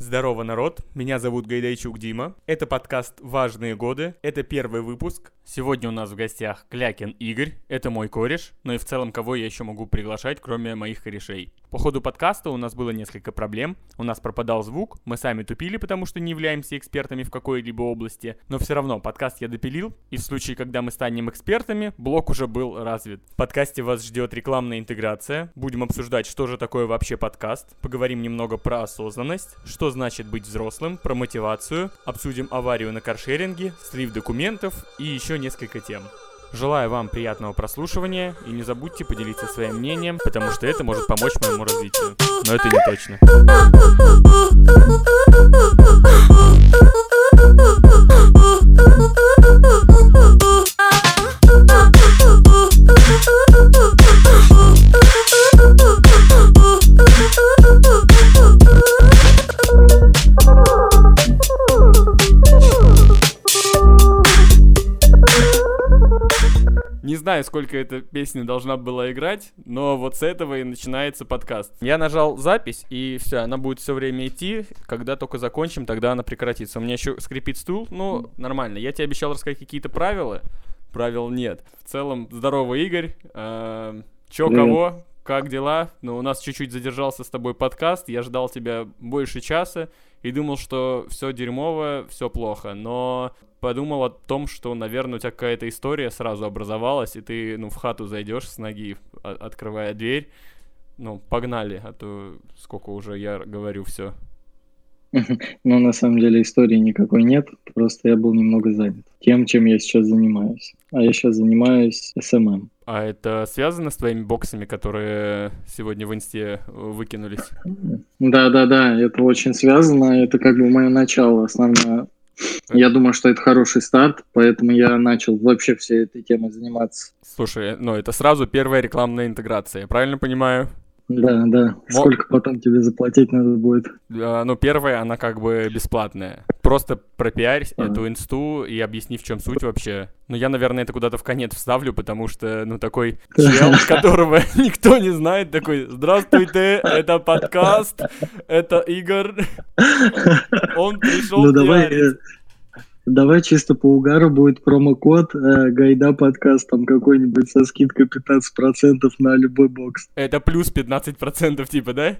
Здорово, народ! Меня зовут Гайдайчук Дима. Это подкаст «Важные годы». Это первый выпуск. Сегодня у нас в гостях Клякин Игорь. Это мой кореш. Ну и в целом, кого я еще могу приглашать, кроме моих корешей. По ходу подкаста у нас было несколько проблем. У нас пропадал звук, мы сами тупили, потому что не являемся экспертами в какой-либо области. Но все равно подкаст я допилил, и в случае, когда мы станем экспертами, блок уже был развит. В подкасте вас ждет рекламная интеграция. Будем обсуждать, что же такое вообще подкаст. Поговорим немного про осознанность, что значит быть взрослым, про мотивацию, обсудим аварию на каршеринге, слив документов и еще несколько тем. Желаю вам приятного прослушивания и не забудьте поделиться своим мнением, потому что это может помочь моему развитию. Но это не точно. Знаю, сколько эта песня должна была играть, но вот с этого и начинается подкаст. Я нажал запись, и все, она будет все время идти. Когда только закончим, тогда она прекратится. У меня еще скрипит стул, ну, нормально. Я тебе обещал рассказать какие-то правила. Правил нет. В целом, здорово, Игорь. Э, чё, кого? Как дела? Ну, у нас чуть-чуть задержался с тобой подкаст. Я ждал тебя больше часа и думал, что все дерьмово, все плохо. Но подумал о том, что, наверное, у тебя какая-то история сразу образовалась, и ты, ну, в хату зайдешь с ноги, открывая дверь. Ну, погнали, а то сколько уже я говорю все. Ну, на самом деле истории никакой нет, просто я был немного занят тем, чем я сейчас занимаюсь. А я сейчас занимаюсь SMM. А это связано с твоими боксами, которые сегодня в инсте выкинулись? Да-да-да, это очень связано, это как бы мое начало, основное. Я думаю, что это хороший старт, поэтому я начал вообще всей этой темой заниматься. Слушай, ну это сразу первая рекламная интеграция, я правильно понимаю? Да, да. Сколько Мо... потом тебе заплатить надо будет? А, ну, первая, она как бы бесплатная. Просто пропиарь а. эту инсту и объясни, в чем суть вообще. Ну, я, наверное, это куда-то в конец вставлю, потому что, ну, такой чел, которого никто не знает, такой, здравствуйте, это подкаст, это Игорь. Он пришел ну, давай, Давай чисто по угару будет промокод э, Гайда подкаст, там какой-нибудь со скидкой 15% на любой бокс. Это плюс 15% типа, да?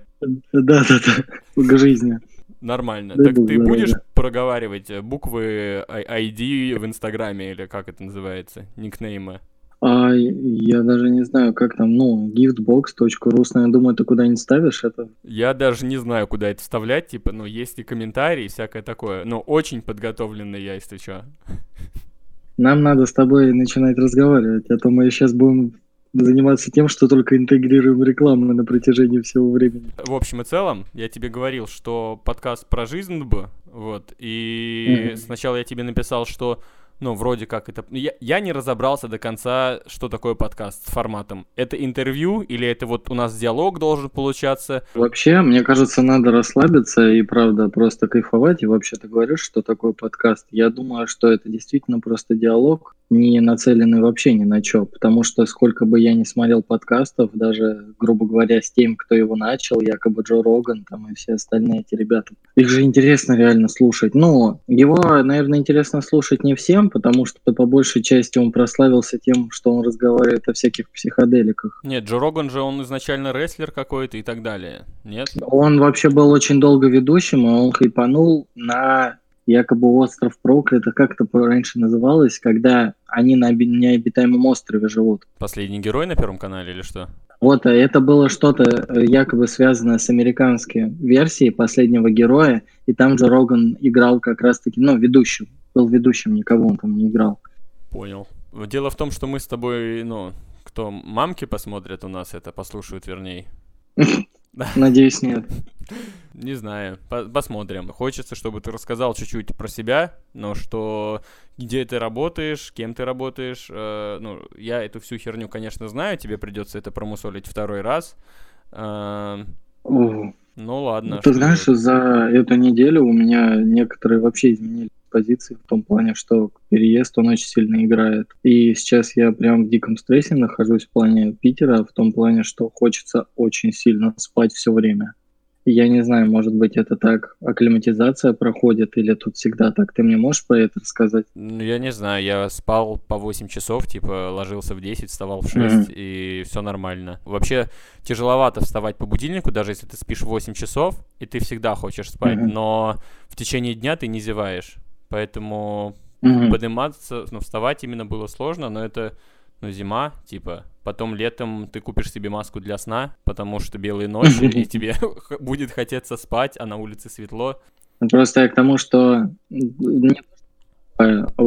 Да-да-да, к жизни. Нормально. Дай так ты здоровья. будешь проговаривать буквы ID в Инстаграме или как это называется, никнейма? А я даже не знаю, как там, ну, giftbox.ru, я думаю, ты куда-нибудь ставишь это? Я даже не знаю, куда это вставлять, типа, ну, есть и комментарии, и всякое такое. Но очень подготовленный я, если что. Нам надо с тобой начинать разговаривать, а то мы сейчас будем заниматься тем, что только интегрируем рекламу на протяжении всего времени. В общем и целом, я тебе говорил, что подкаст про жизнь бы, вот, и mm-hmm. сначала я тебе написал, что ну, вроде как это... Я, я не разобрался до конца, что такое подкаст с форматом. Это интервью или это вот у нас диалог должен получаться? Вообще, мне кажется, надо расслабиться и, правда, просто кайфовать. И вообще ты говоришь, что такое подкаст. Я думаю, что это действительно просто диалог, не нацеленный вообще ни на что. Потому что сколько бы я не смотрел подкастов, даже, грубо говоря, с тем, кто его начал, якобы Джо Роган там и все остальные эти ребята, их же интересно реально слушать. Ну, его, наверное, интересно слушать не всем, потому что по большей части он прославился тем, что он разговаривает о всяких психоделиках. Нет, Джо Роган же он изначально рестлер какой-то и так далее, нет? Он вообще был очень долго ведущим, и он хайпанул на якобы остров проклятых, как это раньше называлось, когда они на необитаемом острове живут. Последний герой на Первом канале или что? Вот, а это было что-то э, якобы связанное с американской версией последнего героя, и там же Роган играл как раз-таки, ну, ведущим был ведущим, никого он там не играл. Понял. Дело в том, что мы с тобой, ну, кто мамки посмотрят у нас это, послушают вернее. Надеюсь, нет. Не знаю, посмотрим. Хочется, чтобы ты рассказал чуть-чуть про себя, но что где ты работаешь, кем ты работаешь. Э, ну, я эту всю херню, конечно, знаю, тебе придется это промусолить второй раз. Э, ну ладно. Ты знаешь, за эту неделю у меня некоторые вообще изменили позиции в том плане, что переезд он очень сильно играет. И сейчас я прям в диком стрессе нахожусь в плане Питера, в том плане, что хочется очень сильно спать все время. Я не знаю, может быть, это так акклиматизация проходит, или тут всегда так. Ты мне можешь про это рассказать? Ну, я не знаю, я спал по 8 часов, типа, ложился в 10, вставал в 6, Мгм. и все нормально. Вообще, тяжеловато вставать по будильнику, даже если ты спишь 8 часов, и ты всегда хочешь спать, Мгм. но в течение дня ты не зеваешь. Поэтому Мгм. подниматься, ну, вставать именно было сложно, но это, ну, зима, типа. Потом летом ты купишь себе маску для сна, потому что белые ночи, и тебе будет хотеться спать, а на улице светло. Просто я к тому, что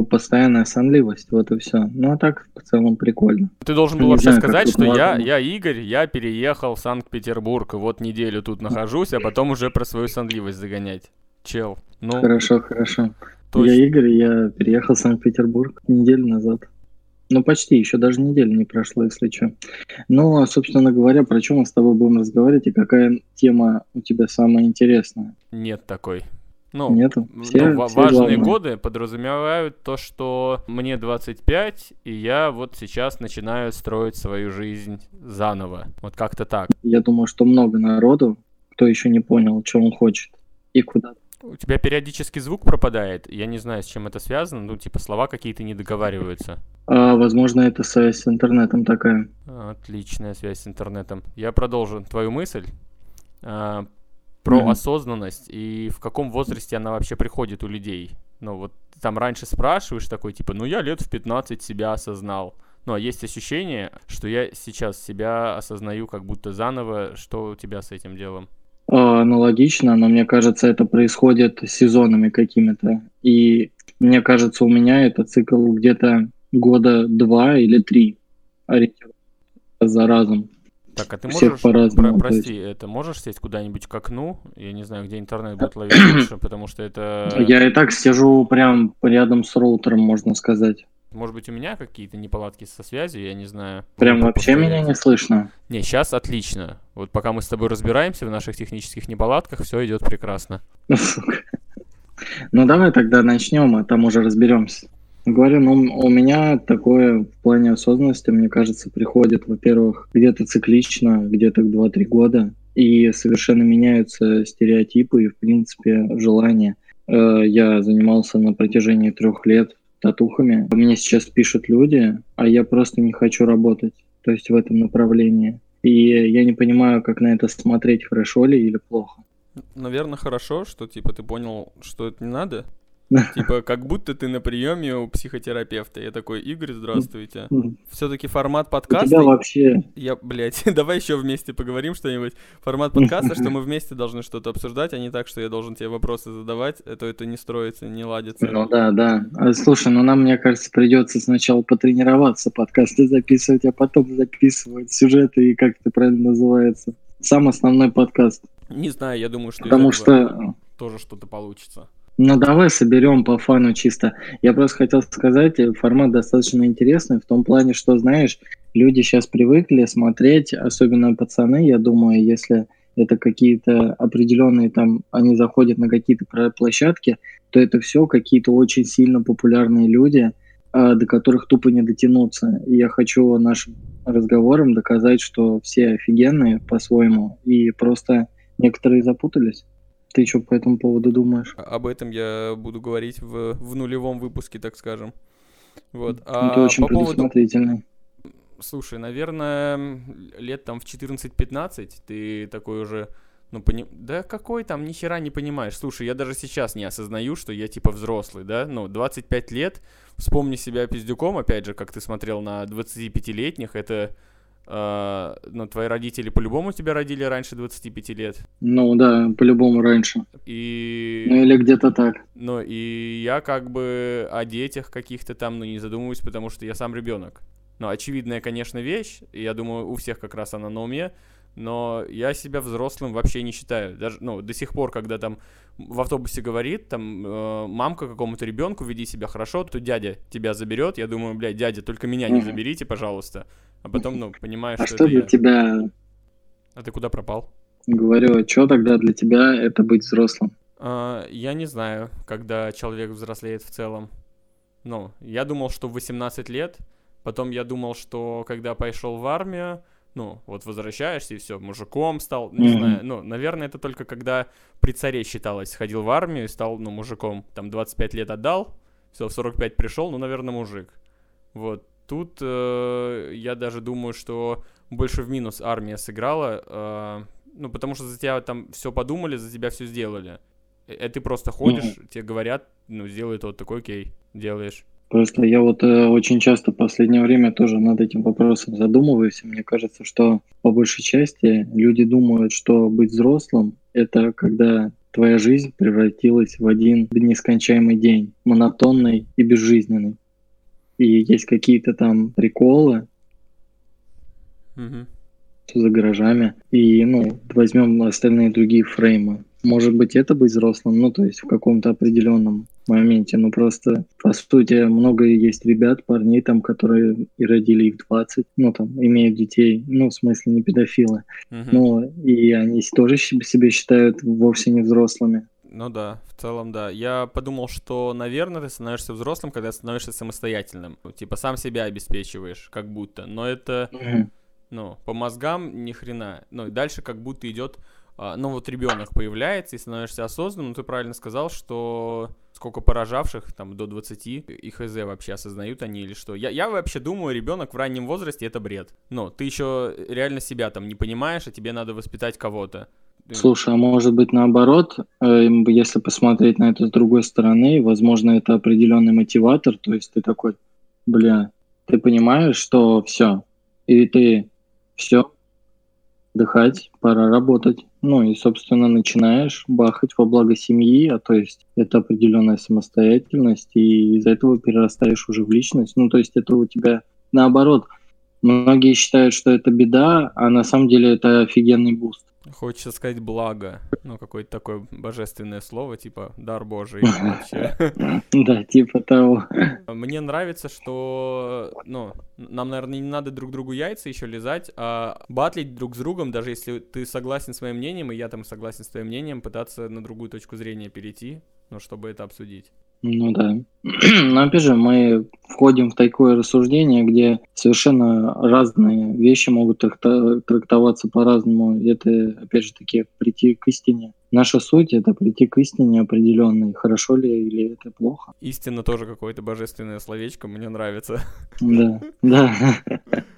постоянная сонливость, вот и все. Ну, а так в целом прикольно. Ты должен был вообще знаю, сказать, что я, я Игорь, я переехал в Санкт-Петербург, вот неделю тут нахожусь, а потом уже про свою сонливость загонять. Чел, ну, Хорошо, хорошо. точно. Я Игорь, я переехал в Санкт-Петербург неделю назад. Ну, почти, еще даже неделя не прошло, если что. Ну, а, собственно говоря, про чем мы с тобой будем разговаривать и какая тема у тебя самая интересная? Нет такой. Ну, Нету? ну, Все- ва- все важные главное. годы подразумевают то, что мне 25, и я вот сейчас начинаю строить свою жизнь заново. Вот как-то так. Я думаю, что много народу, кто еще не понял, что он хочет и куда. У тебя периодически звук пропадает. Я не знаю, с чем это связано. Ну, типа, слова какие-то не договариваются. А, возможно, это связь с интернетом такая. Отличная связь с интернетом. Я продолжу твою мысль а, про Мгм. осознанность и в каком возрасте она вообще приходит у людей. Ну, вот там раньше спрашиваешь такой, типа, ну, я лет в 15 себя осознал. Ну, а есть ощущение, что я сейчас себя осознаю как будто заново. Что у тебя с этим делом? А, Аналогично, но мне кажется, это происходит сезонами какими-то. И мне кажется, у меня это цикл где-то года два или три за разом. Так, а ты Всех можешь, по-разному, про- то есть. прости, это можешь сесть куда-нибудь к окну? Я не знаю, где интернет будет ловить лучше, потому что это... Я и так сижу прям рядом с роутером, можно сказать. Может быть, у меня какие-то неполадки со связью, я не знаю. Прям вообще меня не слышно. Не, сейчас отлично. Вот пока мы с тобой разбираемся в наших технических неполадках, все идет прекрасно. Сука. Ну давай тогда начнем, а там уже разберемся. Говорю, ну у меня такое в плане осознанности, мне кажется, приходит, во-первых, где-то циклично, где-то в 2-3 года, и совершенно меняются стереотипы и, в принципе, желания. Э, Я занимался на протяжении трех лет татухами. Мне сейчас пишут люди, а я просто не хочу работать, то есть в этом направлении. И я не понимаю, как на это смотреть, хорошо ли или плохо. Наверное, хорошо, что типа ты понял, что это не надо. Типа, как будто ты на приеме у психотерапевта. Я такой, Игорь, здравствуйте. Все-таки формат У подкаста. тебя вообще Я, блядь, давай еще вместе поговорим что-нибудь. Формат подкаста, что мы вместе должны что-то обсуждать, а не так, что я должен тебе вопросы задавать. Это это не строится, не ладится. Ну да, да. А, Слушай, ну нам, мне кажется, придется сначала потренироваться, подкасты записывать, а потом записывать сюжеты и как это правильно называется. Сам основной подкаст. Не знаю, я думаю, что Потому что, тоже что-то получится. Ну давай соберем по фану чисто. Я просто хотел сказать, э, формат достаточно интересный в том плане, что, знаешь, люди сейчас привыкли смотреть, особенно пацаны, я думаю, если это какие-то определенные там, они заходят на какие-то площадки, то это все какие-то очень сильно популярные люди, а, до которых тупо не дотянуться. И я хочу нашим разговором доказать, что все офигенные по-своему, и просто некоторые запутались. Ты что по этому поводу думаешь? А- Об этом я буду говорить в, в нулевом выпуске, так скажем. Вот. А Ты очень по поводу... предусмотрительный. Слушай, наверное, лет там в 14-15 ты такой уже, ну, пони... да какой там, ни хера не понимаешь. Слушай, я даже сейчас не осознаю, что я типа взрослый, да? Ну, 25 лет, вспомни себя пиздюком, опять же, как ты смотрел на 25-летних, это... э, ну, твои родители по-любому тебя родили раньше 25 лет. Ну да, по-любому раньше. И... Ну или где-то так. Ну, и я как бы о детях каких-то там, ну, не задумываюсь, потому что я сам ребенок. Ну, очевидная, конечно, вещь, и я думаю, у всех как раз она на уме, но я себя взрослым вообще не считаю. Даже, ну, до сих пор, когда там в автобусе говорит, там, э, мамка какому-то ребенку, веди себя хорошо, то дядя тебя заберет, я думаю, блядь, дядя, только меня не заберите, пожалуйста. А потом, ну, понимаешь, А что, что для я. тебя, А ты куда пропал? говорю, что тогда для тебя это быть взрослым? А, я не знаю, когда человек взрослеет в целом. Ну, я думал, что в 18 лет, потом я думал, что когда пошел в армию, ну, вот возвращаешься и все, мужиком стал, не mm-hmm. знаю, ну, наверное, это только когда при царе считалось, ходил в армию и стал, ну, мужиком, там, 25 лет отдал, все, в 45 пришел, ну, наверное, мужик. Вот, тут э, я даже думаю, что больше в минус армия сыграла, э, ну, потому что за тебя там все подумали, за тебя все сделали. А ты просто ходишь, mm-hmm. тебе говорят, ну, сделай то, такой, окей, делаешь. Просто я вот э, очень часто в последнее время тоже над этим вопросом задумываюсь. И мне кажется, что по большей части люди думают, что быть взрослым — это когда твоя жизнь превратилась в один нескончаемый день, монотонный и безжизненный. И есть какие-то там приколы угу. за гаражами. И, ну, возьмем остальные другие фреймы. Может быть, это быть взрослым, ну, то есть в каком-то определенном моменте. Ну, просто, по сути, много есть ребят, парней там, которые и родили их в 20, ну, там, имеют детей, ну, в смысле, не педофилы. Угу. Ну, и они тоже себя считают вовсе не взрослыми. Ну да, в целом да. Я подумал, что, наверное, ты становишься взрослым, когда становишься самостоятельным. Типа сам себя обеспечиваешь, как будто. Но это, ну, по мозгам ни хрена. Ну, и дальше как будто идет а, ну вот ребенок появляется и становишься осознанным, ты правильно сказал, что сколько поражавших, там, до 20, и хз вообще осознают они или что. Я, я вообще думаю, ребенок в раннем возрасте это бред. Но ты еще реально себя там не понимаешь, а тебе надо воспитать кого-то. Слушай, а может быть наоборот, э, если посмотреть на это с другой стороны, возможно, это определенный мотиватор, то есть ты такой, бля, ты понимаешь, что все, и ты все, дыхать, пора работать. Ну и, собственно, начинаешь бахать во благо семьи, а то есть это определенная самостоятельность, и из-за этого перерастаешь уже в личность. Ну, то есть это у тебя наоборот. Многие считают, что это беда, а на самом деле это офигенный буст. Хочется сказать благо, ну, какое-то такое божественное слово, типа дар Божий вообще. Да, типа того. Мне нравится, что, ну, нам, наверное, не надо друг другу яйца еще лизать, а батлить друг с другом, даже если ты согласен с моим мнением, и я там согласен с твоим мнением, пытаться на другую точку зрения перейти, ну, чтобы это обсудить. Ну да. Но опять же, мы входим в такое рассуждение, где совершенно разные вещи могут трактоваться по-разному. Это, опять же таки, прийти к истине. Наша суть — это прийти к истине определенной, хорошо ли или это плохо. Истина тоже какое-то божественное словечко, мне нравится. Да, да.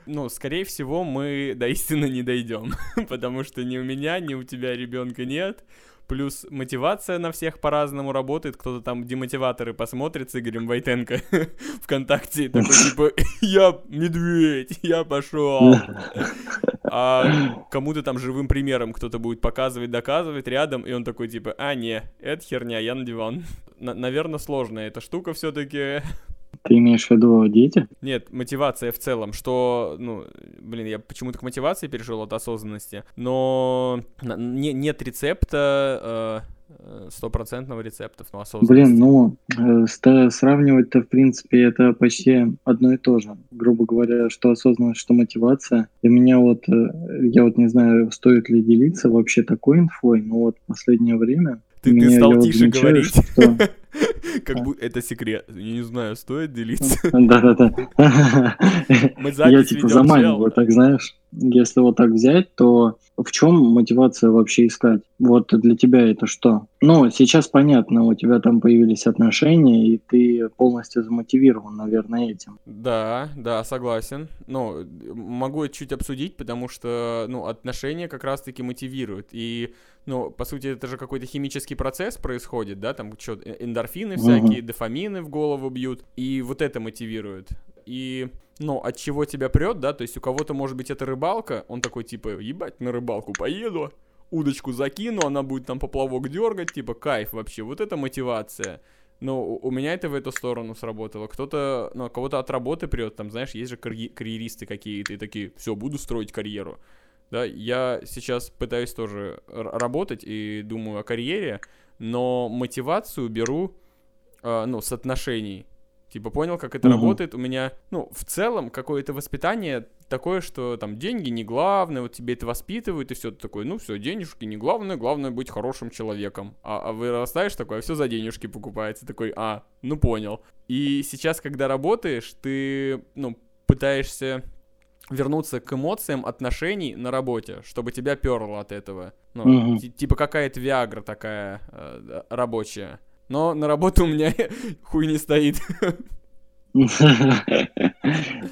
Ну, скорее всего, мы до истины не дойдем, потому что ни у меня, ни у тебя ребенка нет плюс мотивация на всех по-разному работает. Кто-то там демотиваторы посмотрит с Игорем Войтенко ВКонтакте, такой типа, я медведь, я пошел. А кому-то там живым примером кто-то будет показывать, доказывать рядом, и он такой типа, а, не, это херня, я на диван. Наверное, сложная эта штука все-таки. Ты имеешь в виду дети? Нет, мотивация в целом, что, ну, блин, я почему-то к мотивации перешел от осознанности, но не, нет рецепта, э, стопроцентного рецепта но осознанности. Блин, ну, э, сравнивать-то, в принципе, это почти одно и то же. Грубо говоря, что осознанность, что мотивация. И меня вот, э, я вот не знаю, стоит ли делиться вообще такой инфой, но вот в последнее время ты, ты стал тише вот говорить. Что... Как будто это секрет. Я не знаю, стоит делиться. Да-да-да. Я типа заманиваю, так знаешь. Если вот так взять, то в чем мотивация вообще искать? Вот для тебя это что? Ну, сейчас понятно, у тебя там появились отношения, и ты полностью замотивирован, наверное, этим. Да, да, согласен. Ну, могу чуть обсудить, потому что, ну, отношения как раз-таки мотивируют. И, ну, по сути, это же какой-то химический процесс происходит, да, там что э, эндорфины всякие, угу. дофамины в голову бьют, и вот это мотивирует. И, ну, от чего тебя прет, да, то есть у кого-то, может быть, это рыбалка, он такой, типа, ебать, на рыбалку поеду, удочку закину, она будет там поплавок дергать, типа, кайф вообще, вот это мотивация. Но у меня это в эту сторону сработало. Кто-то, ну, кого-то от работы прет, там, знаешь, есть же карьи- карьеристы какие-то, и такие, все, буду строить карьеру. Да, я сейчас пытаюсь тоже работать и думаю о карьере, но мотивацию беру, э, ну, с отношений. Типа, понял, как это угу. работает. У меня, ну, в целом, какое-то воспитание такое, что там деньги не главное, вот тебе это воспитывают, и все такое, ну, все, денежки не главное, главное быть хорошим человеком. А, а вырастаешь такой, а все за денежки покупается. Такой, а, ну понял. И сейчас, когда работаешь, ты, ну, пытаешься вернуться к эмоциям отношений на работе, чтобы тебя перло от этого. Ну, ти- типа какая-то Виагра такая э, рабочая. Но на работу у меня хуй не стоит.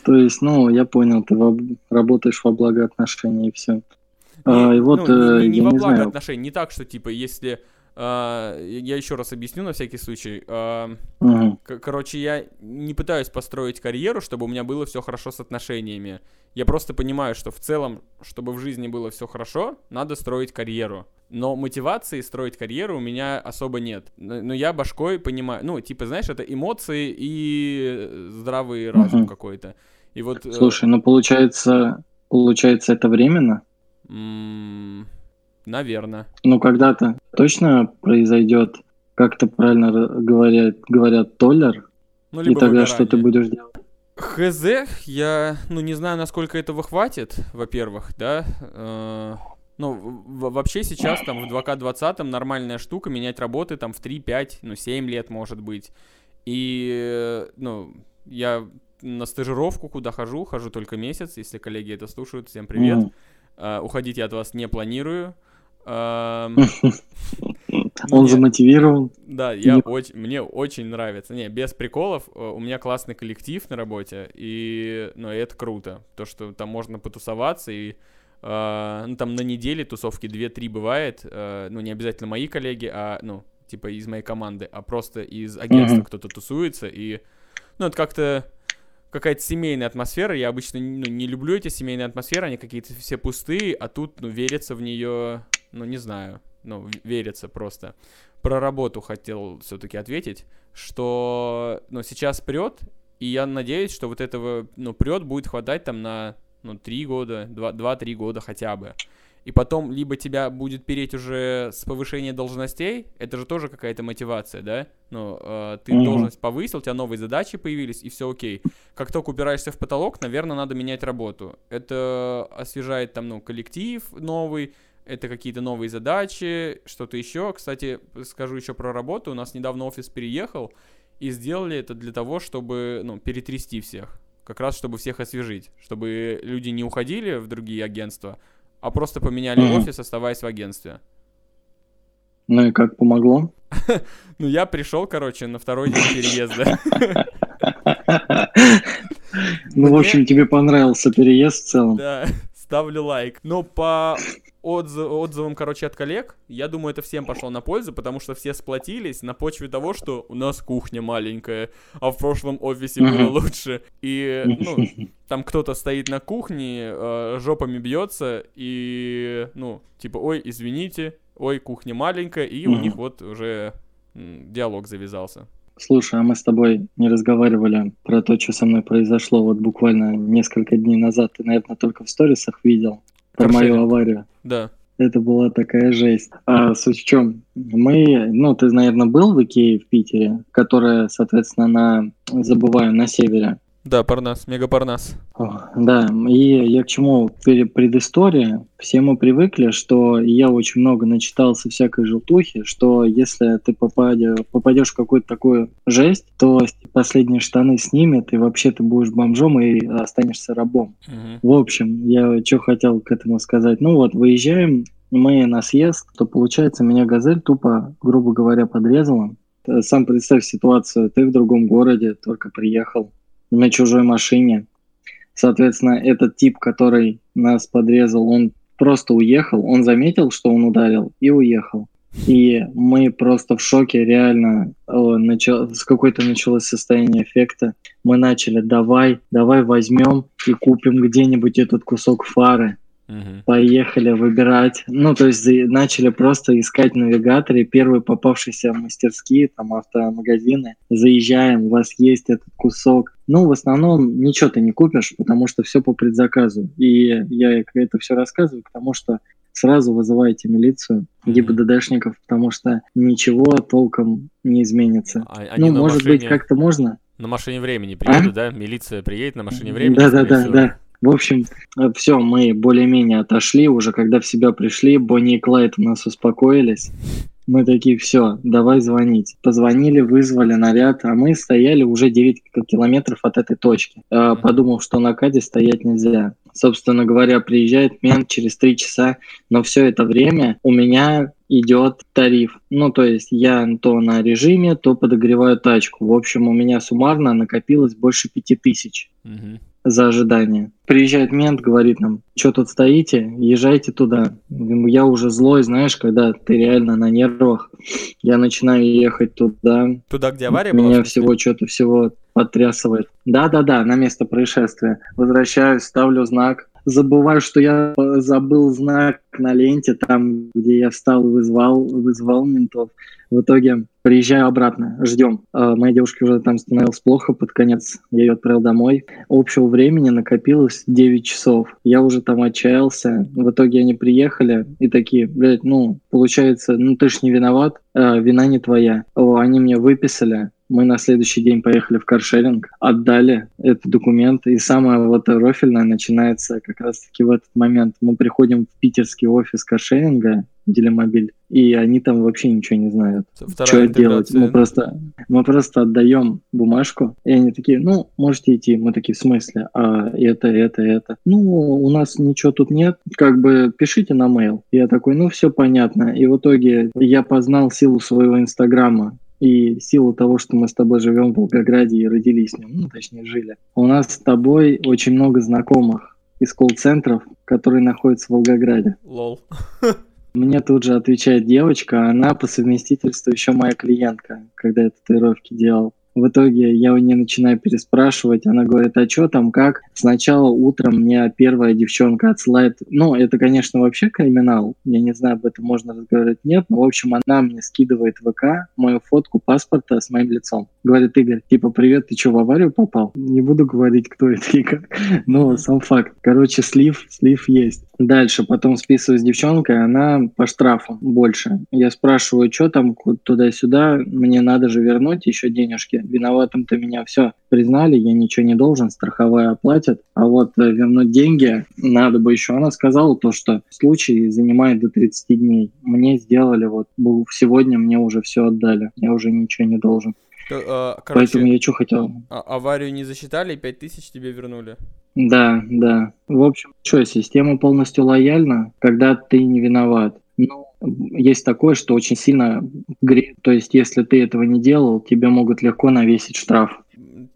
То есть, ну, я понял, ты работаешь во благо отношений и все. Не, и вот, ну, не, э, во благо отношений, не так, что типа, если а, я еще раз объясню на всякий случай. а, Короче, я не пытаюсь построить карьеру, чтобы у меня было все хорошо с отношениями. Я просто понимаю, что в целом, чтобы в жизни было все хорошо, надо строить карьеру. Но мотивации строить карьеру у меня особо нет. Но я башкой понимаю, ну, типа, знаешь, это эмоции и здравый разум какой-то. И вот... э, Слушай, ну получается, получается это временно? Наверное. Ну, когда-то точно произойдет, как это правильно говорят, говорят, толлер, Ну, и тогда что ты выгорание. будешь делать? Хз, я, ну, не знаю, насколько этого хватит, во-первых, да. Э, Ну, вообще сейчас там в 2К20 нормальная штука менять работы там в 3-5, ну, 7 лет, может быть. И, э, ну, я на стажировку куда хожу, хожу только месяц, если коллеги это слушают, всем привет. Мгм. Э, Уходить я от вас не планирую. Эм, Он мне- замотивирован. да, я очень, мне очень нравится. Не, без приколов, э, у меня классный коллектив на работе, и, ну, это круто. То, что там можно потусоваться, и, э, ну, там на неделе тусовки 2-3 бывает, э, ну, не обязательно мои коллеги, а, ну, типа из моей команды, а просто из агентства кто-то тусуется, и, ну, это как-то какая-то семейная атмосфера. Я обычно ну, не люблю эти семейные атмосферы, они какие-то все пустые, а тут, ну, верится в нее, ну, не знаю, ну, верится просто. Про работу хотел все-таки ответить, что, ну, сейчас прет, и я надеюсь, что вот этого, ну, прет будет хватать там на, ну, 3 года, 2-3 года хотя бы. И потом либо тебя будет переть уже с повышения должностей, это же тоже какая-то мотивация, да? Ну, э, ты Мгм. должность повысил, у тебя новые задачи появились, и все окей. Как только упираешься в потолок, наверное, надо менять работу. Это освежает там, ну, коллектив новый, это какие-то новые задачи, что-то еще. Кстати, скажу еще про работу. У нас недавно офис переехал, и сделали это для того, чтобы, ну, перетрясти всех. Как раз, чтобы всех освежить. Чтобы люди не уходили в другие агентства, а просто поменяли Мгм. офис, оставаясь в агентстве. Ну и как помогло? Ну, я пришел, короче, на второй день переезда. Ну, в общем, тебе понравился переезд в целом. Да, ставлю лайк. Но по отзы- отзывам, короче, от коллег, я думаю, это всем пошло на пользу, потому что все сплотились на почве того, что у нас кухня маленькая, а в прошлом офисе было лучше. И, ну, там кто-то стоит на кухне, э, жопами бьется, и, ну, типа, ой, извините, ой, кухня маленькая, и у них вот уже диалог завязался. Слушай, а мы с тобой не разговаривали про то, что со мной произошло вот буквально несколько дней назад. Ты, наверное, только в сторисах видел про мою аварию. Да. Это была такая жесть. А суть в чем? Мы, ну, ты, наверное, был в Икее в Питере, которая, соответственно, на, забываю, на севере. Да, Парнас, мега Парнас. Да, и я к чему предыстория. Все мы привыкли, что я очень много начитался всякой желтухи, что если ты попадешь, попадешь в какую-то такую жесть, то последние штаны снимет, и вообще ты будешь бомжом и останешься рабом. Мгм. В общем, я что хотел к этому сказать. Ну вот, выезжаем мы на съезд, то получается меня газель тупо, грубо говоря, подрезала. Э, Сам представь ситуацию, ты в другом городе, только приехал на чужой машине. Соответственно, этот тип, который нас подрезал, он просто уехал, он заметил, что он ударил, и уехал. И мы просто в шоке, реально, э, начал, с какой-то началось состояние эффекта. Мы начали, давай, давай возьмем и купим где-нибудь этот кусок фары. Мгм. Поехали выбирать. Ну, то есть начали просто искать в навигаторе первые попавшиеся мастерские, там, автомагазины. Заезжаем, у вас есть этот кусок. Ну, в основном ничего ты не купишь, потому что все по предзаказу. И я это все рассказываю, потому что сразу вызывайте милицию. ГИБДДшников, потому что ничего толком не изменится. А- они ну, может быть, машине- как-то можно, На машине времени приедут, да? Милиция приедет на машине времени. Да, да, скорее да, всего. да. В общем, все, мы более-менее отошли, уже когда в себя пришли, Бонни и Клайд у нас успокоились. Мы такие, все, давай звонить. Позвонили, вызвали наряд, а мы стояли уже 9 километров от этой точки. Э, подумал, что на КАДе стоять нельзя. Собственно говоря, приезжает мент через 3 часа, но все это время у меня идет тариф. Ну, то есть я то на режиме, то подогреваю тачку. В общем, у меня суммарно накопилось больше 5000. Угу за ожидание. Приезжает мент, говорит нам, что тут стоите, езжайте туда. Я уже злой, знаешь, когда ты реально на нервах. Я начинаю ехать туда. Туда, где авария Меня была? Меня всего что-то всего потрясывает. Да-да-да, на место происшествия. Возвращаюсь, ставлю знак, забываю, что я забыл знак на ленте, там, где я встал вызвал, вызвал ментов. В итоге приезжаю обратно, ждем. А, моей девушке уже там становилось плохо под конец, я ее отправил домой. Общего времени накопилось 9 часов. Я уже там отчаялся. В итоге они приехали и такие, блядь, ну, получается, ну ты ж не виноват, а, вина не твоя. О, они мне выписали, мы на следующий день поехали в каршеринг, отдали этот документ, и самое вот рофельное начинается как раз-таки в этот момент. Мы приходим в питерский офис каршеринга, Делимобиль, и они там вообще ничего не знают, Вторая что делать. Мы просто, мы просто отдаем бумажку, и они такие, ну, можете идти. Мы такие, в смысле? А это, это, это. Ну, у нас ничего тут нет, как бы пишите на mail. Я такой, ну, все понятно. И в итоге я познал силу своего инстаграма и силу того, что мы с тобой живем в Волгограде и родились в нем, ну, точнее, жили. У нас с тобой очень много знакомых из колл-центров, которые находятся в Волгограде. Лол. Мне тут же отвечает девочка, она по совместительству еще моя клиентка, когда я татуировки делал. В итоге я у нее начинаю переспрашивать, она говорит, а что там, как? Сначала утром мне первая девчонка отсылает, ну, это, конечно, вообще криминал, я не знаю, об этом можно разговаривать, нет, но, в общем, она мне скидывает в ВК мою фотку паспорта с моим лицом. Говорит, Игорь, типа, привет, ты что, в аварию попал? Не буду говорить, кто это и как, но сам факт. Короче, слив, слив есть. Дальше, потом списываю с девчонкой, она по штрафу больше. Я спрашиваю, что там туда-сюда, мне надо же вернуть еще денежки. Виноватым-то меня все признали, я ничего не должен, страховая оплатит. А вот э, вернуть деньги надо бы еще. Она сказала то, что случай занимает до 30 дней. Мне сделали вот, сегодня мне уже все отдали, я уже ничего не должен. Э, короче, Поэтому я что хотел? А, аварию не засчитали, 5000 тебе вернули? Да, да. В общем, что, система полностью лояльна, когда ты не виноват. Есть такое, что очень сильно греет. То есть, если ты этого не делал, тебе могут легко навесить штраф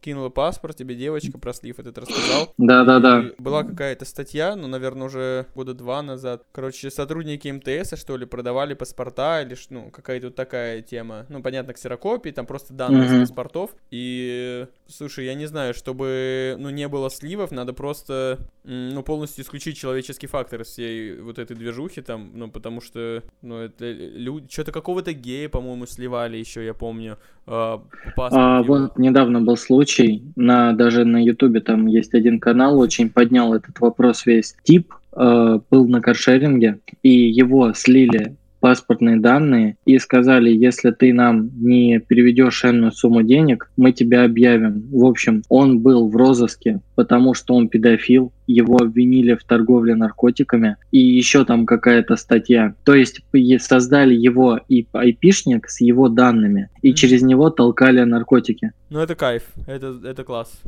кинула паспорт, тебе девочка про слив этот рассказал. Да-да-да. Была какая-то статья, ну, наверное, уже года два назад. Короче, сотрудники МТС, что ли, продавали паспорта или, ну, какая-то вот такая тема. Ну, понятно, ксерокопии, там просто данные mm-hmm. с паспортов. И, слушай, я не знаю, чтобы, ну, не было сливов, надо просто, ну, полностью исключить человеческий фактор из всей вот этой движухи там, ну, потому что, ну, это люди, что-то какого-то гея, по-моему, сливали еще, я помню. А, а, вот недавно был случай, на, даже на Ютубе там есть один канал, очень поднял этот вопрос весь. Тип э, был на каршеринге, и его слили паспортные данные и сказали, если ты нам не переведешь энную сумму денег, мы тебя объявим. В общем, он был в розыске, потому что он педофил, его обвинили в торговле наркотиками и еще там какая-то статья. То есть создали его и айпишник с его данными и через него толкали наркотики. Ну это кайф, это, это класс.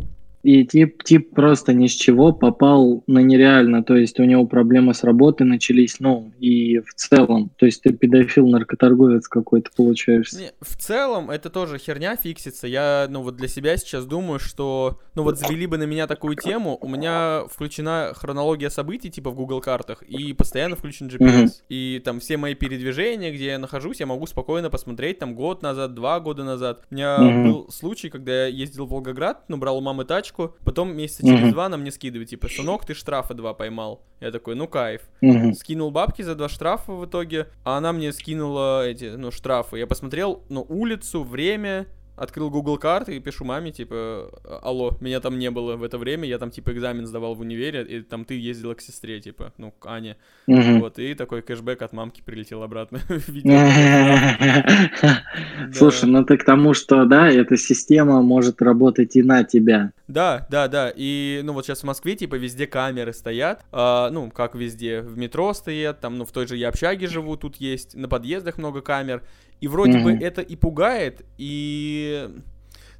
И тип, тип просто ни с чего попал на нереально, то есть у него проблемы с работой начались, ну, и в целом, то есть ты педофил, наркоторговец какой-то получаешься. Не, в целом это тоже херня фиксится, я, ну, вот для себя сейчас думаю, что, ну, вот завели бы на меня такую тему, у меня включена хронология событий, типа в Google картах, и постоянно включен GPS, mm-hmm. и там все мои передвижения, где я нахожусь, я могу спокойно посмотреть, там, год назад, два года назад. У меня mm-hmm. был случай, когда я ездил в Волгоград, ну, брал у мамы тачку, тачку, потом месяца через mm-hmm. два на мне скидывает, типа, сынок, ты штрафа два поймал. Я такой, ну кайф. Mm-hmm. Скинул бабки за два штрафа в итоге, а она мне скинула эти, ну, штрафы. Я посмотрел, ну, улицу, время, открыл Google карты и пишу маме, типа, алло, меня там не было в это время, я там, типа, экзамен сдавал в универе, и там ты ездила к сестре, типа, ну, к Ане. Мгм. Вот, и такой кэшбэк от мамки прилетел обратно. Слушай, ну ты к тому, что, да, эта система может работать и на тебя. Да, да, да. И, ну, вот сейчас в Москве, типа, везде камеры стоят. а, ну, как везде. В метро стоят, там, ну, в той же я общаге живу, тут есть. На подъездах много камер. И вроде бы Мгм. это и пугает, и...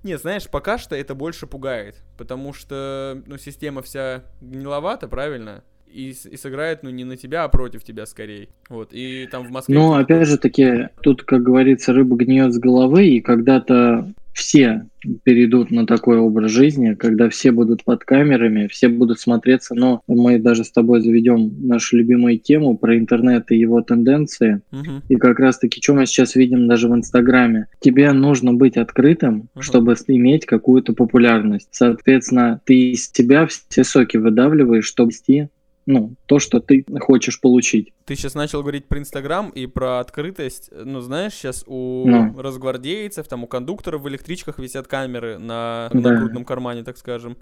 Нет, знаешь, пока что это больше пугает. Потому что, ну, система вся гниловата, правильно? И, и сыграет, ну, не на тебя, а против тебя скорее. Вот, и там в Москве... Ну, опять же таки, тут, как говорится, рыба гниет с головы, и когда-то все перейдут на такой образ жизни, когда все будут под камерами, все будут смотреться, но мы даже с тобой заведем нашу любимую тему про интернет и его тенденции. Мгм. И как раз-таки, что мы сейчас видим даже в Инстаграме. Тебе нужно быть открытым, Мгм. чтобы иметь какую-то популярность. Соответственно, ты из себя все соки выдавливаешь, чтобы вести ну, то, что ты хочешь получить. Ты сейчас начал говорить про Инстаграм и про открытость. Ну, знаешь, сейчас у Ну. разгвардейцев, там, у кондукторов в электричках висят камеры на Да. нагрудном кармане, так скажем.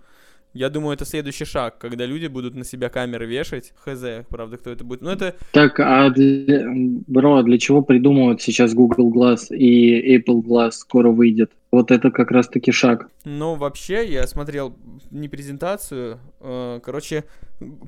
Я думаю, это следующий шаг, когда люди будут на себя камеры вешать. Хз, правда, кто это будет. Ну, это Так, а для, бро, а для чего придумывают сейчас Google Glass и Apple Glass скоро выйдет? Вот это как раз-таки шаг. Ну, вообще, я смотрел не презентацию. э, Короче,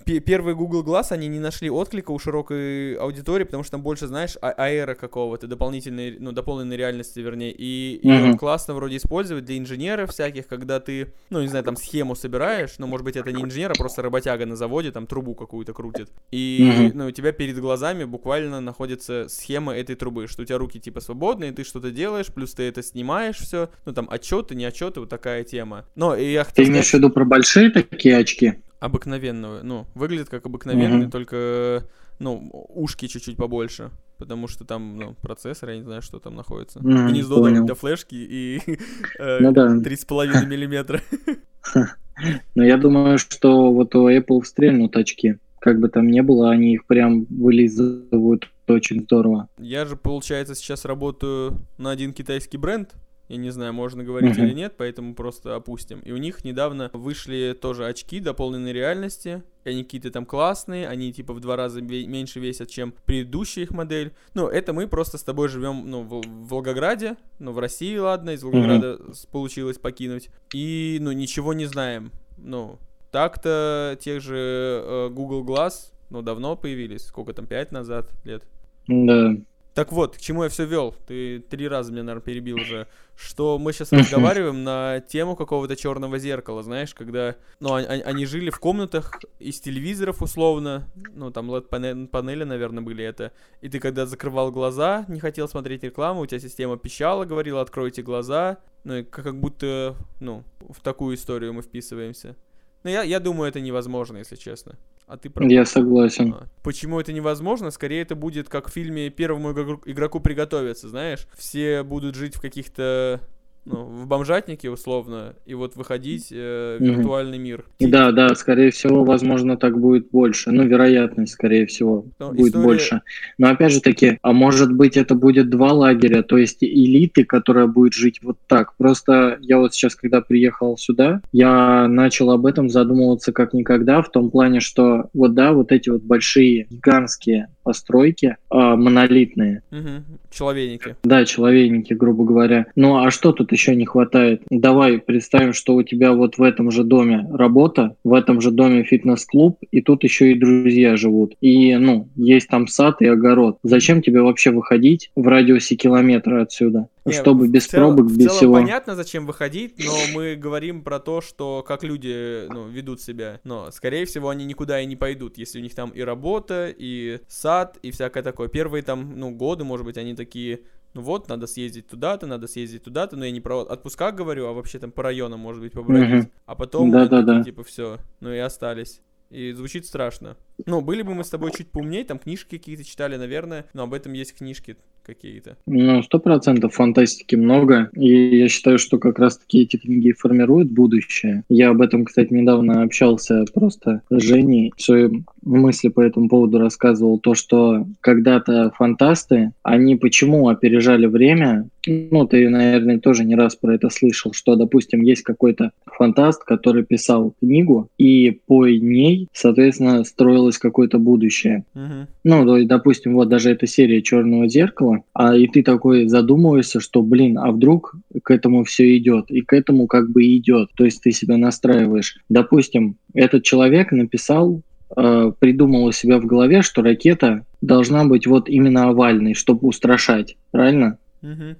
пе- первый Google Glass, они не нашли отклика у широкой аудитории, потому что там больше, знаешь, а- аэро какого-то, дополнительной, ну, дополненной реальности, вернее. И Мгм. классно вроде использовать для инженеров всяких, когда ты, ну, не знаю, там схему собираешь, ну, может быть, это не инженер, а просто работяга на заводе, там трубу какую-то крутит. И, Мгм. ну, у тебя перед глазами буквально находится схема этой трубы, что у тебя руки, типа, свободные, ты что-то делаешь, плюс ты это снимаешь все, ну, там, отчеты, не отчеты, вот такая тема. Но и я Ты хотел имеешь в виду про большие такие очки? обыкновенного, ну, выглядит как обыкновенный, Мгм. только, ну, ушки чуть-чуть побольше, потому что там, ну, процессор, я не знаю, что там находится. Мгм, Гнездо понял. для флешки и э, Ну да. 3,5 миллиметра. Но я думаю, что вот у Apple стрельнут очки. Как бы там ни было, они их прям вылизывают очень здорово. Я же, получается, сейчас работаю на один китайский бренд. Я не знаю, можно говорить Мгм. или нет, поэтому просто опустим. И у них недавно вышли тоже очки дополненной реальности. И они какие-то там классные, они типа в два раза меньше весят, чем предыдущая их модель. Ну, это мы просто с тобой живем, ну, в, в Волгограде, ну, в России, ладно, из Волгограда с- получилось покинуть. И, ну, ничего не знаем. Ну, так-то тех же э, Google Glass, ну, давно появились, сколько там, пять назад лет. Да. Так вот, к чему я все вел? Ты три раза меня, наверное, перебил уже. Что мы сейчас разговариваем на тему какого-то черного зеркала, знаешь, когда, ну, они, они- они жили в комнатах из телевизоров условно, ну, там LED панели, наверное, были это. И ты когда закрывал глаза, не хотел смотреть рекламу, у тебя система пищала, говорила, откройте глаза. Ну, и как, как будто, ну, в такую историю мы вписываемся. Но я, я думаю, это невозможно, если честно. А ты прав. Я согласен. А, Почему это невозможно? Скорее, это будет как в фильме «Первому игроку, игроку приготовиться», знаешь? Все будут жить в каких-то, ну, в бомжатнике, условно, и вот выходить э, в виртуальный мир. Да, да, скорее всего, возможно, так будет больше. Ну, вероятность, скорее всего, Но будет история- больше. Но опять же таки, а может быть, это будет два лагеря, то есть элиты, которая будет жить вот так. Просто я вот сейчас, когда приехал сюда, я начал об этом задумываться как никогда, в том плане, что вот да, вот эти вот большие гигантские постройки, а, монолитные, Мгм. Человейники. да, человейники, грубо говоря. Ну а что тут еще не хватает? Давай представим, что у тебя вот в этом же доме работа, в этом же доме фитнес-клуб, и тут еще и друзья живут. И, ну, есть там сад и огород. Зачем тебе вообще выходить в радиусе километра отсюда? Не, Чтобы в без цел- пробок, в без целом всего. понятно, зачем выходить, но мы говорим про то, что как люди ну, ведут себя. Но, скорее всего, они никуда и не пойдут, если у них там и работа, и сад, и всякое такое. Первые там, ну, годы, может быть, они такие, ну вот, надо съездить туда-то, надо съездить туда-то, но я не про отпуска говорю, а вообще там по районам, может быть, побродить. Мгм. А потом, Да-да-да. они такие, типа, все, ну и остались. И звучит страшно. Ну, были бы мы с тобой чуть поумнее, там книжки какие-то читали, наверное, но об этом есть книжки какие-то. Ну, сто процентов фантастики много. И я считаю, что как раз-таки эти книги формируют будущее. Я об этом, кстати, недавно общался просто с Женей. Свои мысли по этому поводу рассказывал. То, что когда-то фантасты, они почему опережали время? Ну, ты, наверное, тоже не раз про это слышал, что, допустим, есть какой-то фантаст, который писал книгу, и по ней, соответственно, строилось какое-то будущее. Мгм. Ну, то допустим, вот даже эта серия Черного зеркала, а и ты такой задумываешься, что, блин, а вдруг к этому все идет, и к этому как бы идет. То есть ты себя настраиваешь. Допустим, этот человек написал, э, придумал у себя в голове, что ракета должна быть вот именно овальной, чтобы устрашать, правильно? Мгм.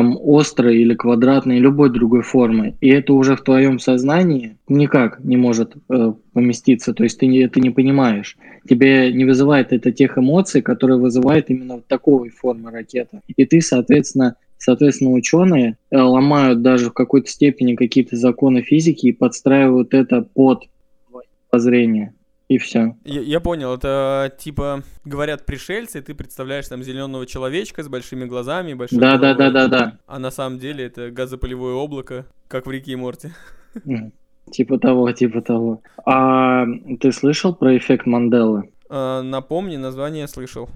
Там острой или квадратной, любой другой формы, и это уже в твоем сознании никак не может э, поместиться, то есть ты не, это не понимаешь. Тебе не вызывает это тех эмоций, которые вызывает именно вот такой формы ракета. И ты, соответственно, соответственно, ученые э, ломают даже в какой-то степени какие-то законы физики и подстраивают это под воззрение. И все. Я, я понял, это типа говорят пришельцы, и ты представляешь там зеленого человечка с большими глазами, большой Да, да, головой. да, да, да. А на самом деле это газопылевое облако, как в реке Морти. Типа того, типа того. А ты слышал про эффект Манделы? А, напомни, название слышал.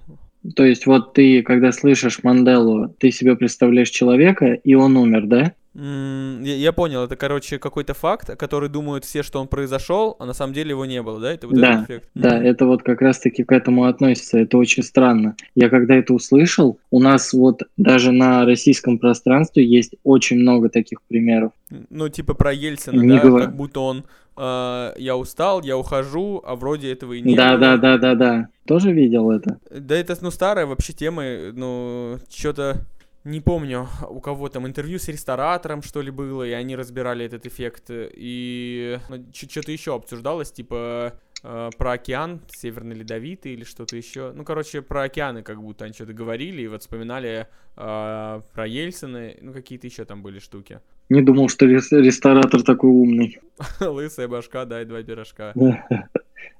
То есть вот ты, когда слышишь Манделу, ты себе представляешь человека, и он умер, да? Я, я понял, это, короче, какой-то факт, который думают все, что он произошел, а на самом деле его не было, да? Это вот Да, этот эффект? Да, Мгм. это вот как раз-таки к этому относится. Это очень странно. Я когда это услышал, у нас вот даже на российском пространстве есть очень много таких примеров. Ну, типа про Ельцина, Не да? говор- Как будто он а, я устал, я ухожу, а вроде этого и не Да, было. да, да, да, да. Тоже видел это? Да это, ну, старая вообще тема, э, ну, что-то не помню, у кого там интервью с ресторатором, что ли, было, и они разбирали этот эффект, и ну, что-то еще обсуждалось, типа э, про океан, Северный Ледовитый или что-то еще. Ну, короче, про океаны как будто они что-то говорили, и вот вспоминали э, про Ельцина, ну, какие-то еще там были штуки. Не думал, что рес- ресторатор такой умный. Лысая башка, дай два пирожка.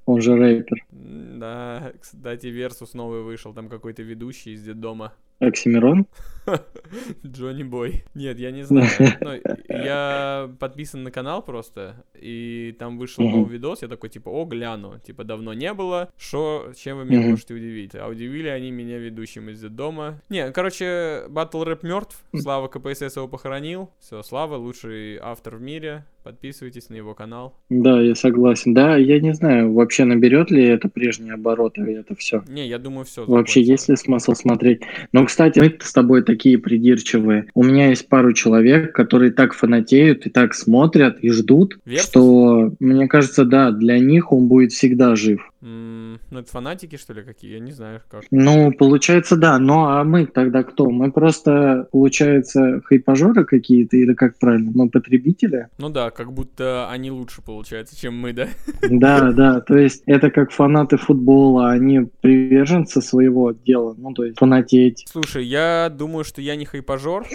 Он же рэпер. Да, кстати, Versus новый вышел, там какой-то ведущий из детдома. Oxxxymiron? Johnyboy. Нет, я не знаю. Ну, я подписан на канал просто, и там вышел новый видос, я такой, типа, о, гляну. Типа, давно не было, шо, чем вы меня можете удивить? А удивили они меня ведущим из дома. Не, короче, батл рэп мертв, Слава КПСС его похоронил. Все, Слава, лучший автор в мире. Подписывайтесь на его канал. Да, я согласен. Да, я не знаю, вообще наберет ли это прежние обороты, это все. Не, я думаю, все. Вообще, есть ли смысл смотреть? Но, кстати, мы с тобой такие придирчивые. У меня есть пару человек, которые так фанатеют и так смотрят и ждут, Versus? что, мне кажется, да, для них он будет всегда жив. ну, это фанатики, что ли, какие? Я не знаю, как. Ну, получается, да. Ну, а мы тогда кто? Мы просто, получается, хайпажоры какие-то или как правильно? Мы потребители? Ну да, как будто они лучше, получается, чем мы, да? Да, да. То есть это как фанаты футбола, они приверженцы своего дела. Ну, то есть фанатеть. Слушай, я думаю, что я не хайпажор,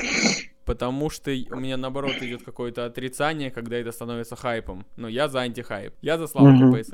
потому что у меня наоборот идет какое-то отрицание, когда это становится хайпом. Но я за антихайп. Я за славу. КПСС.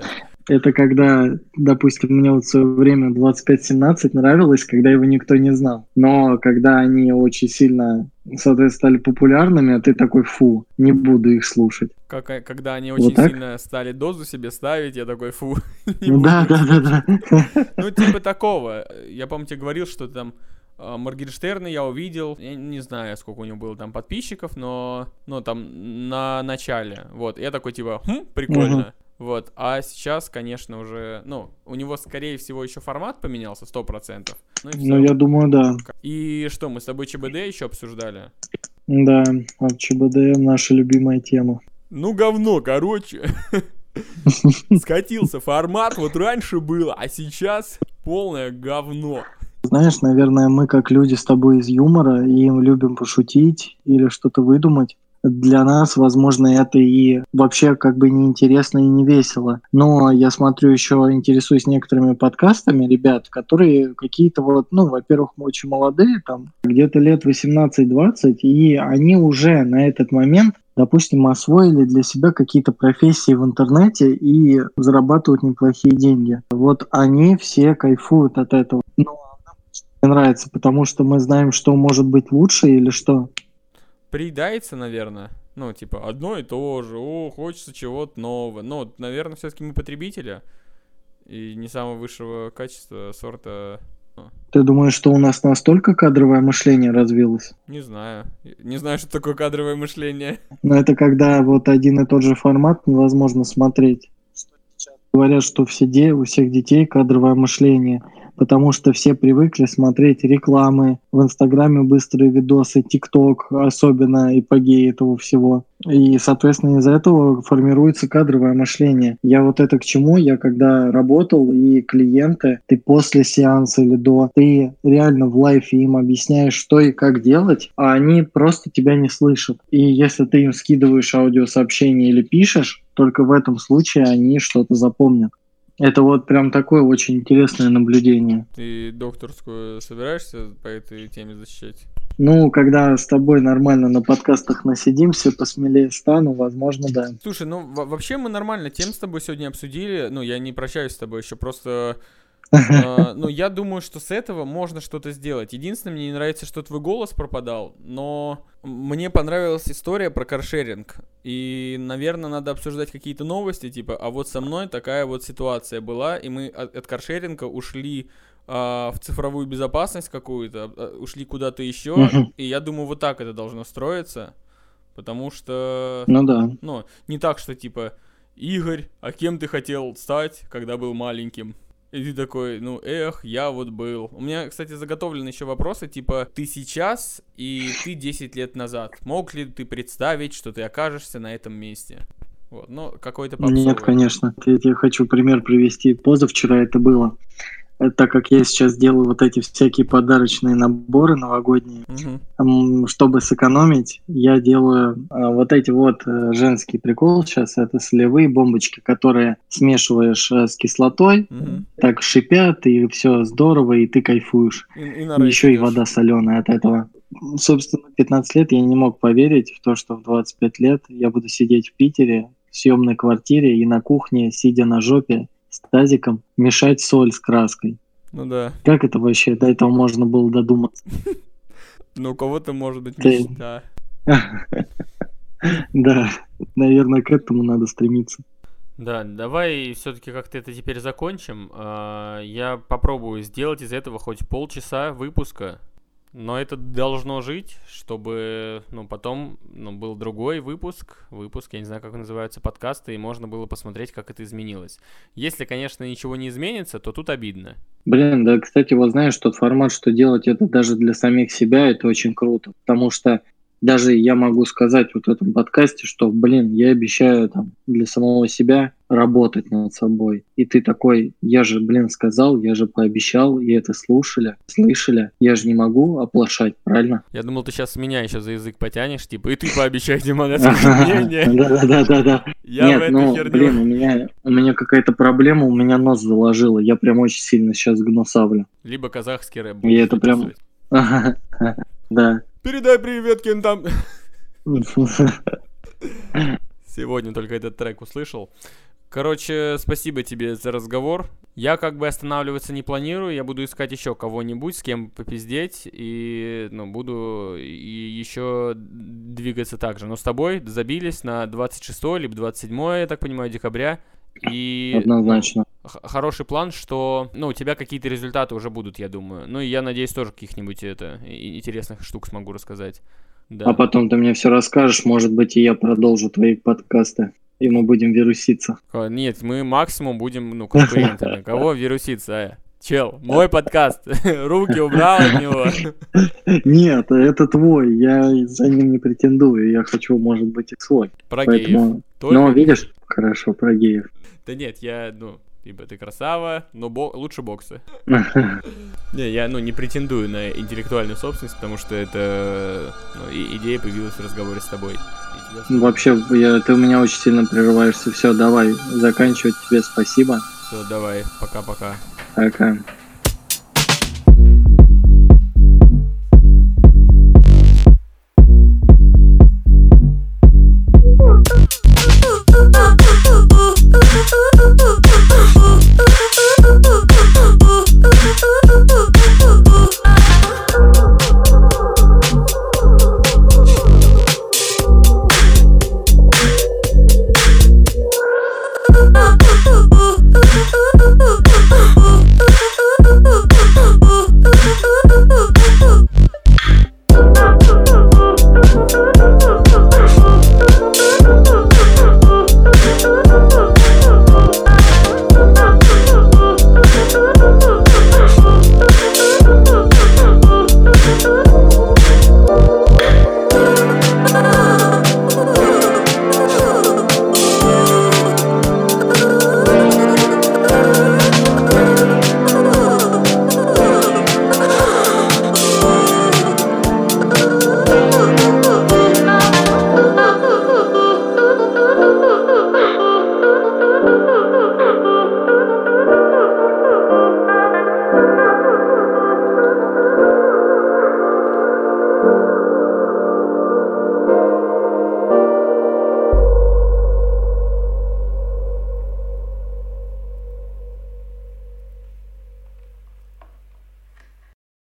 Это когда, допустим, мне вот в свое время 25-17 нравилось, когда его никто не знал. Но когда они очень сильно, соответственно, стали популярными, а ты такой, фу, не буду их слушать. Как, э, когда они Вот очень так? сильно стали дозу себе ставить, я такой, фу. не Ну да, буду да, да, да. Ну, типа такого. Я, помню, тебе говорил, что там Моргенштерна я увидел. Я не знаю, сколько у него было там подписчиков, но, ну, там, на начале. Вот, я такой, типа, хм, прикольно. Вот, а сейчас, конечно, уже, ну, у него, скорее всего, еще формат поменялся, сто процентов. Ну, и Ну, я думаю, да. И что, мы с тобой ЧБД еще обсуждали? Да, а ЧБД наша любимая тема. Ну, говно, короче. Скатился формат, вот раньше было, а сейчас полное говно. Знаешь, наверное, мы как люди с тобой из юмора и любим пошутить или что-то выдумать. Для нас, возможно, это и вообще как бы неинтересно и не весело. Но я смотрю еще, интересуюсь некоторыми подкастами ребят, которые какие-то вот, ну, во-первых, очень молодые, там, где-то лет 18-20, и они уже на этот момент допустим, освоили для себя какие-то профессии в интернете и зарабатывают неплохие деньги. Вот они все кайфуют от этого. Но нравится, потому что мы знаем, что может быть лучше или что. Приедается, наверное. Ну, типа, одно и то же. О, хочется чего-то нового. Но, наверное, все-таки мы потребители. И не самого высшего качества, сорта Ты думаешь, что у нас настолько кадровое мышление развилось? Не знаю. Не знаю, что такое кадровое мышление. Но это когда вот один и тот же формат невозможно смотреть. Говорят, что все де... у всех детей кадровое мышление – потому что все привыкли смотреть рекламы, в Инстаграме быстрые видосы, ТикТок, особенно эпогеи этого всего. И, соответственно, из-за этого формируется кадровое мышление. Я вот это к чему? Я когда работал, и клиенты, ты после сеанса или до, ты реально в лайфе им объясняешь, что и как делать, а они просто тебя не слышат. И если ты им скидываешь аудиосообщение или пишешь, только в этом случае они что-то запомнят. Это вот прям такое очень интересное наблюдение. Ты докторскую собираешься по этой теме защищать? Ну, когда с тобой нормально на подкастах насидимся, посмелее стану, возможно, да. Слушай, ну вообще мы нормально тем с тобой сегодня обсудили. Ну, я не прощаюсь с тобой еще, просто Uh, ну, я думаю, что с этого можно что-то сделать. Единственное, мне не нравится, что твой голос пропадал, но мне понравилась история про каршеринг. И, наверное, надо обсуждать какие-то новости, типа, а вот со мной такая вот ситуация была, и мы от, от каршеринга ушли а, в цифровую безопасность какую-то, а, ушли куда-то еще, и я думаю, вот так это должно строиться, потому что... Ну да. Ну, не так, что типа, Игорь, а кем ты хотел стать, когда был маленьким? И ты такой, ну, эх, я вот был. У меня, кстати, заготовлены еще вопросы, типа, ты сейчас и ты 10 лет назад. Мог ли ты представить, что ты окажешься на этом месте? Вот, ну, какой-то попсовый. Нет, конечно. Я тебе хочу пример привести. Позавчера это было. Э, так как я сейчас делаю вот эти всякие подарочные наборы новогодние, угу. чтобы сэкономить, я делаю а, вот эти вот а, женский прикол сейчас, это солевые бомбочки, которые смешиваешь с кислотой, угу. так шипят, и все здорово, и ты кайфуешь. И, и Еще и вода соленая от этого. Собственно, 15 лет я не мог поверить в то, что в 25 лет я буду сидеть в Питере, в съемной квартире и на кухне, сидя на жопе, с тазиком мешать соль с краской. Ну да. Как это вообще до этого можно было додуматься? Ну, у кого-то может быть мечта. Да, наверное, к этому надо стремиться. Да, давай все-таки как-то это теперь закончим. А, я попробую сделать из этого хоть полчаса выпуска. Но это должно жить, чтобы, ну, потом, ну, был другой выпуск, выпуск, я не знаю, как он называется, подкасты, и можно было посмотреть, как это изменилось. Если, конечно, ничего не изменится, то тут обидно. Блин, да, кстати, вот знаешь, тот формат, что делать это даже для самих себя, это очень круто, потому что даже я могу сказать вот в этом подкасте, что, блин, я обещаю там для самого себя работать над собой. И ты такой, я же, блин, сказал, я же пообещал, и это слушали, слышали. Я же не могу оплошать, правильно? Я думал, ты сейчас меня еще за язык потянешь, типа, и ты пообещай, это мнение. Да-да-да-да. Нет, ну, блин, у меня, у меня какая-то проблема, у меня нос заложило, я прям очень сильно сейчас гнусавлю. Либо казахский рэп. И это прям... Да. Передай привет кентам. Сегодня только этот трек услышал. Короче, спасибо тебе за разговор. Я как бы останавливаться не планирую, я буду искать еще кого-нибудь, с кем попиздеть, и ну, буду и еще двигаться так же. Но с тобой забились на 26 либо 27, я так понимаю, декабря. И Однозначно. Хороший план, что ну, у тебя какие-то результаты уже будут, я думаю. Ну и я надеюсь, тоже каких-нибудь это интересных штук смогу рассказать. Да. А потом ты мне все расскажешь, может быть, и я продолжу твои подкасты. И мы будем вируситься. Нет, мы максимум будем, ну, конкурентами. Кого вируситься, а? Чел, мой подкаст. Руки убрал от него. Нет, это твой. Я за ним не претендую. Я хочу, может быть, и свой. Про Поэтому... геев. Ну, видишь, хорошо, про геев. Да нет, я, ну, либо ты красава, но бо- лучше боксы. Не, я, ну, не претендую на интеллектуальную собственность, потому что это ну, и идея появилась в разговоре с тобой. Вообще, я, ты у меня очень сильно прерываешься. Все, давай, заканчивать тебе спасибо. Все, давай, пока-пока. Пока. -пока. пока.